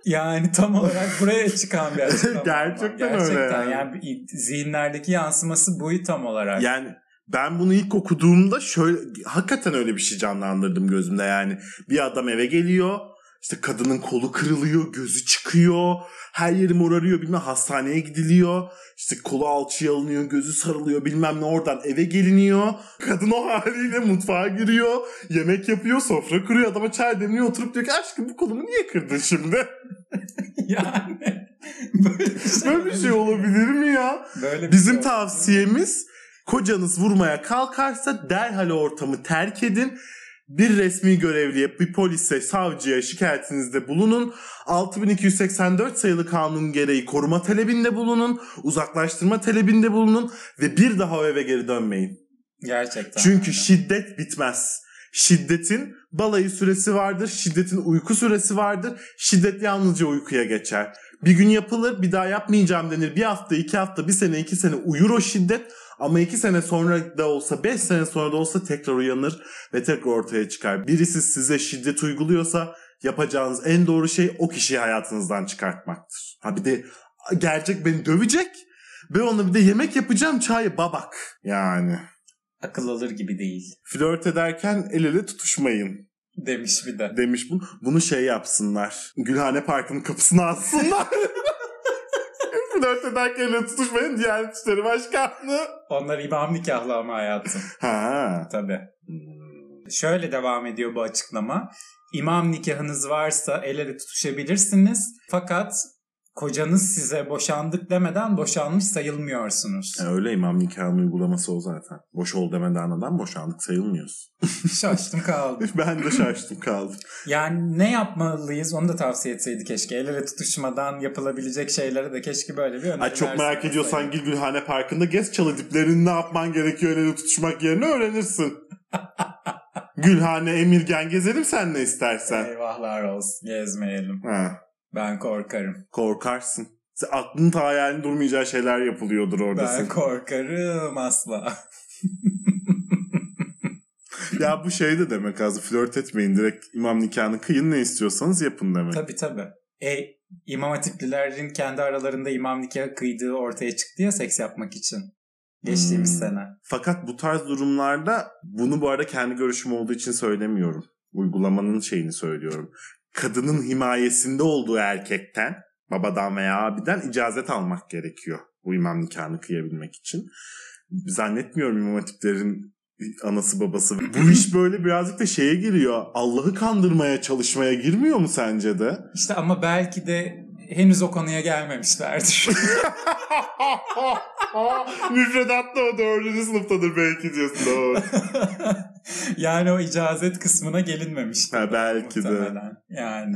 yani tam olarak buraya çıkan bir açıklama. Gerçekten öyle Gerçekten yani. yani. bir- zihinlerdeki yansıması bu tam olarak. Yani ben bunu ilk okuduğumda şöyle hakikaten öyle bir şey canlandırdım gözümde yani. Bir adam eve geliyor. İşte kadının kolu kırılıyor, gözü çıkıyor, her yeri morarıyor bilmem hastaneye gidiliyor. İşte kolu alçıya alınıyor, gözü sarılıyor bilmem ne oradan eve geliniyor. Kadın o haliyle mutfağa giriyor, yemek yapıyor, sofra kuruyor, adama çay demliyor oturup diyor ki aşkım bu kolumu niye kırdın şimdi? yani böyle bir şey, Böyle bir şey olabilir mi ya? Böyle Bizim şey tavsiyemiz kocanız vurmaya kalkarsa derhal ortamı terk edin. Bir resmi görevliye, bir polise, savcıya şikayetinizde bulunun. 6284 sayılı kanun gereği koruma talebinde bulunun. Uzaklaştırma talebinde bulunun. Ve bir daha o eve geri dönmeyin. Gerçekten. Çünkü öyle. şiddet bitmez. Şiddetin balayı süresi vardır. Şiddetin uyku süresi vardır. Şiddet yalnızca uykuya geçer. Bir gün yapılır bir daha yapmayacağım denir. Bir hafta, iki hafta, bir sene, iki sene uyur o şiddet. Ama iki sene sonra da olsa, beş sene sonra da olsa tekrar uyanır ve tekrar ortaya çıkar. Birisi size şiddet uyguluyorsa yapacağınız en doğru şey o kişiyi hayatınızdan çıkartmaktır. Ha bir de gerçek beni dövecek. Ben ona bir de yemek yapacağım çay babak. Yani akıl alır gibi değil flört ederken el ele tutuşmayın demiş bir de. demiş bu. Bunu şey yapsınlar. Gülhane Parkı'nın kapısına assınlar. flört ederken tutuşmayın. Diyanet İşleri Başkanlığı. Onlar imam nikahlı ama hayatım. Ha. Tabii. Şöyle devam ediyor bu açıklama. İmam nikahınız varsa el ele tutuşabilirsiniz. Fakat kocanız size boşandık demeden boşanmış sayılmıyorsunuz. E, öyle imam nikahının uygulaması o zaten. Boş ol demeden adam boşandık sayılmıyoruz. Şaştım kaldım. ben de şaştım kaldım. Yani ne yapmalıyız onu da tavsiye etseydi keşke. El ele tutuşmadan yapılabilecek şeylere de keşke böyle bir öneri Ay çok merak ediyorsan deseydi. gir Gülhane Parkı'nda gez çalı diplerini ne yapman gerekiyor el ele tutuşmak yerine öğrenirsin. Gülhane Emirgen gezelim sen ne istersen. Eyvahlar olsun. Gezmeyelim. Ha. Ben korkarım. Korkarsın. Sen aklın ta hayalin durmayacağı şeyler yapılıyordur orada. Ben korkarım asla. ya bu şey de demek az flört etmeyin direkt imam nikahını kıyın ne istiyorsanız yapın demek. tabii tabii. E, İmam Hatiplilerin kendi aralarında imam nikahı kıydığı ortaya çıktı ya seks yapmak için. Geçtiğimiz Hmm. sene. Fakat bu tarz durumlarda bunu bu arada kendi görüşüm olduğu için söylemiyorum. Uygulamanın şeyini söylüyorum. Kadının himayesinde olduğu erkekten, babadan veya abiden icazet almak gerekiyor. Bu imam nikahını kıyabilmek için. Zannetmiyorum imam hatiplerin anası babası. Bu iş böyle birazcık da şeye giriyor. Allah'ı kandırmaya çalışmaya girmiyor mu sence de? İşte ama belki de henüz o konuya gelmemişlerdir. Müfredatta o dördüncü sınıftadır belki diyorsun doğru. yani o icazet kısmına gelinmemiş. Ha, belki de. Yani.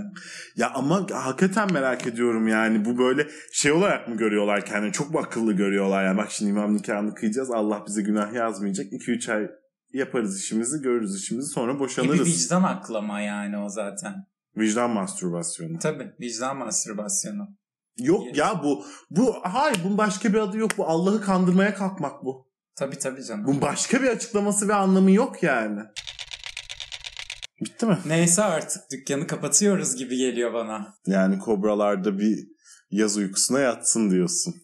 Ya ama hakikaten merak ediyorum yani bu böyle şey olarak mı görüyorlar kendini çok mu akıllı görüyorlar yani bak şimdi imam nikahını kıyacağız Allah bize günah yazmayacak 2-3 ay yaparız işimizi görürüz işimizi sonra boşanırız. vicdan aklama yani o zaten. Vicdan mastürbasyonu. Tabii vicdan mastürbasyonu. Yok ya bu bu hayır bunun başka bir adı yok bu Allah'ı kandırmaya kalkmak bu. Tabii tabii canım. Bunun başka bir açıklaması ve anlamı yok yani. Bitti mi? Neyse artık dükkanı kapatıyoruz gibi geliyor bana. Yani kobralarda bir yaz uykusuna yatsın diyorsun.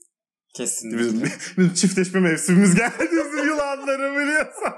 Kesinlikle. Bizim, bizim çiftleşme mevsimimiz geldi. Bizim yılanları biliyorsun.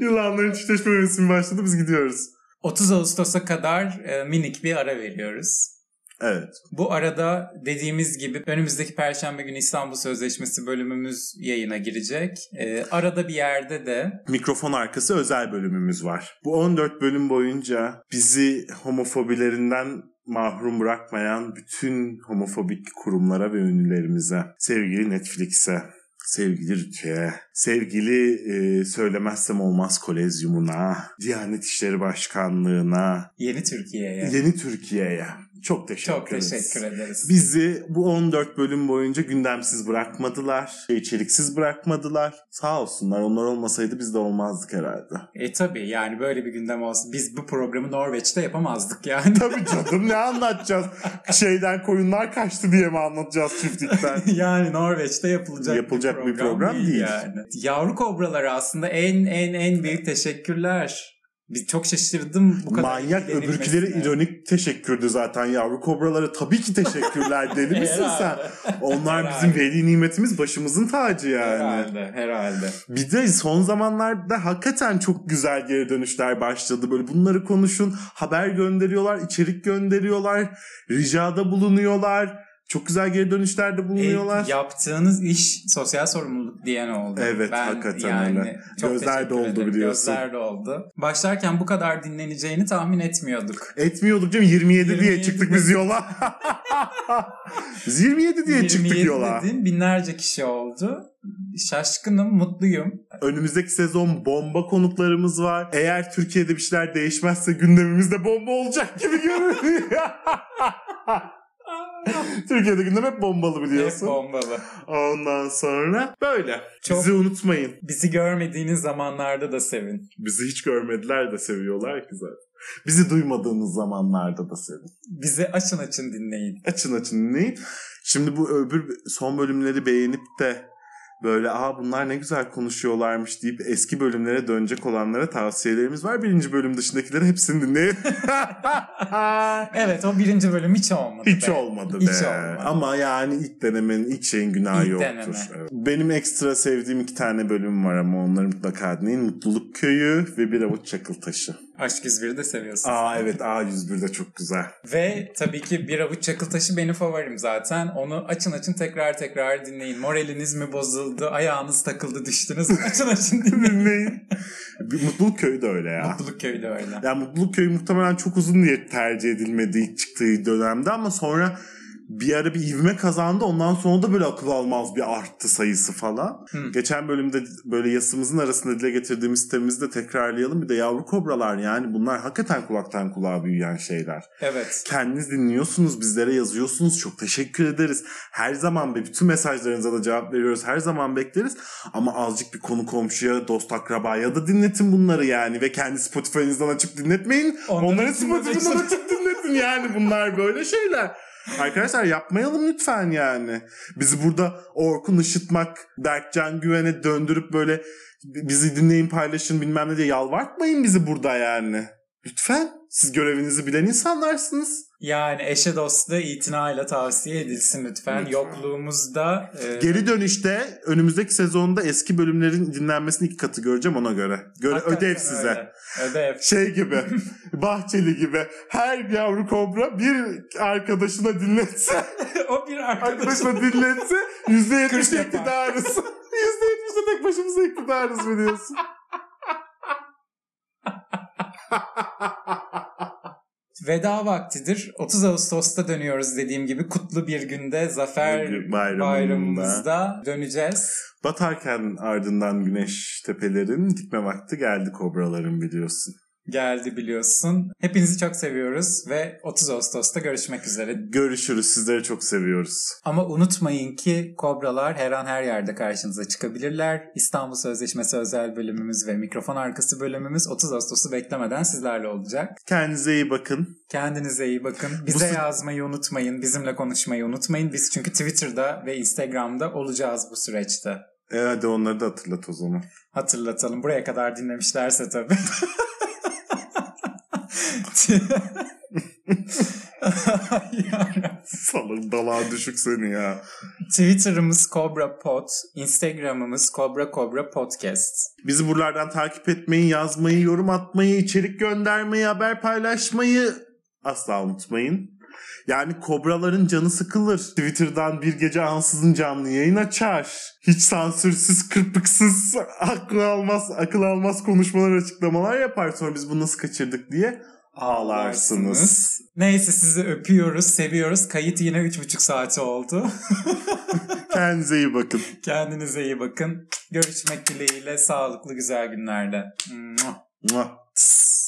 Yılanların çiftleşme mevsimi başladı biz gidiyoruz. 30 Ağustos'a kadar e, minik bir ara veriyoruz. Evet. Bu arada dediğimiz gibi önümüzdeki Perşembe günü İstanbul Sözleşmesi bölümümüz yayına girecek. E, arada bir yerde de Mikrofon arkası özel bölümümüz var. Bu 14 bölüm boyunca bizi homofobilerinden mahrum bırakmayan bütün homofobik kurumlara ve ünlülerimize, sevgili Netflix'e, sevgili Rütü'ye, sevgili e, söylemezsem olmaz kolezyumuna, Diyanet İşleri Başkanlığı'na, yeni Türkiye'ye Yeni Türkiye'ye çok teşekkür çok ederiz. teşekkür ederiz. Bizi bu 14 bölüm boyunca gündemsiz bırakmadılar. içeriksiz bırakmadılar. Sağ olsunlar. Onlar olmasaydı biz de olmazdık herhalde. E tabii yani böyle bir gündem olsun. Biz bu programı Norveç'te yapamazdık yani. Tabii canım ne anlatacağız? Şeyden koyunlar kaçtı diye mi anlatacağız çiftlikten? yani Norveç'te yapılacak, Yapılacak bir program değil. yani. Yavru kobralara aslında en en en büyük teşekkürler. Biz çok şaşırdım bu kadar Manyak öbürküleri ironik teşekkürdü zaten yavru kobralara. Tabii ki teşekkürler deli misin sen? Onlar Herhalde. bizim veli nimetimiz başımızın tacı yani. Herhalde, herhalde. Bir de son zamanlarda hakikaten çok güzel geri dönüşler başladı. Böyle bunları konuşun, haber gönderiyorlar, içerik gönderiyorlar, ricada bulunuyorlar. Çok güzel geri dönüşlerde bulunuyorlar. E, yaptığınız iş sosyal sorumluluk diyen oldu. Evet, hakikaten öyle. Gözler doldu ederim. biliyorsun. Gözler doldu. Başlarken bu kadar dinleneceğini tahmin etmiyorduk. Etmiyorduk canım 27, diye 27 çıktık biz yola. biz 27 diye çıktık 27 yola. dedin, binlerce kişi oldu. Şaşkınım, mutluyum. Önümüzdeki sezon bomba konuklarımız var. Eğer Türkiye'de bir şeyler değişmezse gündemimizde bomba olacak gibi görünüyor. Türkiye'de gündem hep bombalı Hep biliyorsun. bombalı. Ondan sonra böyle. Çok- Bizi unutmayın. Bizi görmediğiniz zamanlarda da sevin. Bizi hiç görmediler de seviyorlar ki zaten. Bizi duymadığınız zamanlarda da sevin. Bizi açın açın dinleyin. Açın açın dinleyin. Şimdi bu öbür son bölümleri beğenip de böyle aa bunlar ne güzel konuşuyorlarmış deyip eski bölümlere dönecek olanlara tavsiyelerimiz var. Birinci bölüm dışındakileri hepsini dinleyin. Evet o birinci bölüm hiç olmadı. Hiç be. olmadı be. Hiç olmadı. Ama yani ilk denemenin ilk şeyin günahı İlk yoktur. deneme. Evet. Benim ekstra sevdiğim iki tane bölüm var ama onları mutlaka dinleyin. Mutluluk Köyü ve Bir Avuç Çakıl Taşı. Aşk 101'i de seviyorsun. Aa evet A101 de çok güzel. Ve tabii ki bir avuç çakıltaşı benim favorim zaten. Onu açın açın tekrar tekrar dinleyin. Moraliniz mi bozuldu? Ayağınız takıldı düştünüz. Açın açın dinleyin. Mutluluk Köyü de öyle ya. Mutluluk köyü de öyle. Ya Mutluluk Köyü muhtemelen çok uzun diye tercih edilmedi ilk çıktığı dönemde ama sonra bir ara bir ivme kazandı. Ondan sonra da böyle akıl almaz bir arttı sayısı falan. Hı. Geçen bölümde böyle yasımızın arasında dile getirdiğimiz sistemimizi de tekrarlayalım. Bir de yavru kobralar yani bunlar hakikaten kulaktan kulağa büyüyen şeyler. Evet. Kendiniz dinliyorsunuz, bizlere yazıyorsunuz. Çok teşekkür ederiz. Her zaman ve bütün mesajlarınıza da cevap veriyoruz. Her zaman bekleriz. Ama azıcık bir konu komşuya, dost akrabaya da dinletin bunları yani. Ve kendi Spotify'ınızdan açıp dinletmeyin. Onların Onları Spotify'dan Spotify'dan- açıp dinletin yani. Bunlar böyle şeyler. Arkadaşlar yapmayalım lütfen yani. Bizi burada Orkun Işıtmak, Berkcan Güven'e döndürüp böyle bizi dinleyin paylaşın bilmem ne diye yalvartmayın bizi burada yani. Lütfen. Siz görevinizi bilen insanlarsınız. Yani eşe dosta itinayla tavsiye edilsin lütfen. Lütfen. Yokluğumuzda e, Geri dönüşte önümüzdeki sezonda eski bölümlerin dinlenmesini iki katı göreceğim ona göre. Göre hakikaten ödev size. öyle. Ödev. Şey gibi, Bahçeli gibi her yavru kobra bir arkadaşına dinletse, o bir arkadaş. arkadaşına dinletse yüzde yetmiş Kırk yapar. iktidarız. Yüzde yetmiş de tek başımıza iktidarız biliyorsun. Veda vaktidir. 30 Ağustos'ta dönüyoruz dediğim gibi. Kutlu bir günde Zafer Bayramında. bayramımızda döneceğiz. Batarken ardından güneş tepelerin gitme vakti geldi kobraların biliyorsun. Geldi biliyorsun. Hepinizi çok seviyoruz ve 30 Ağustos'ta görüşmek üzere. Görüşürüz. Sizleri çok seviyoruz. Ama unutmayın ki kobralar her an her yerde karşınıza çıkabilirler. İstanbul Sözleşmesi özel bölümümüz ve mikrofon arkası bölümümüz 30 Ağustos'u beklemeden sizlerle olacak. Kendinize iyi bakın. Kendinize iyi bakın. Bize Bu- yazmayı unutmayın. Bizimle konuşmayı unutmayın. Biz çünkü Twitter'da ve Instagram'da olacağız bu süreçte. E hadi onları da hatırlat o zaman. Hatırlatalım. Buraya kadar dinlemişlerse tabii. Salak dalağa düşük seni ya. Twitter'ımız Cobra Pod, Instagram'ımız Cobra Cobra Podcast. Bizi buralardan takip etmeyi, yazmayı, yorum atmayı, içerik göndermeyi, haber paylaşmayı asla unutmayın. Yani kobraların canı sıkılır. Twitter'dan bir gece ansızın canlı yayın açar. Hiç sansürsüz, kırpıksız, akıl almaz, akıl almaz konuşmalar, açıklamalar yapar. Sonra biz bunu nasıl kaçırdık diye ağlarsınız. Neyse sizi öpüyoruz, seviyoruz. Kayıt yine 3,5 saati oldu. Kendinize iyi bakın. Kendinize iyi bakın. Görüşmek dileğiyle sağlıklı güzel günlerde. Mua. Tıs.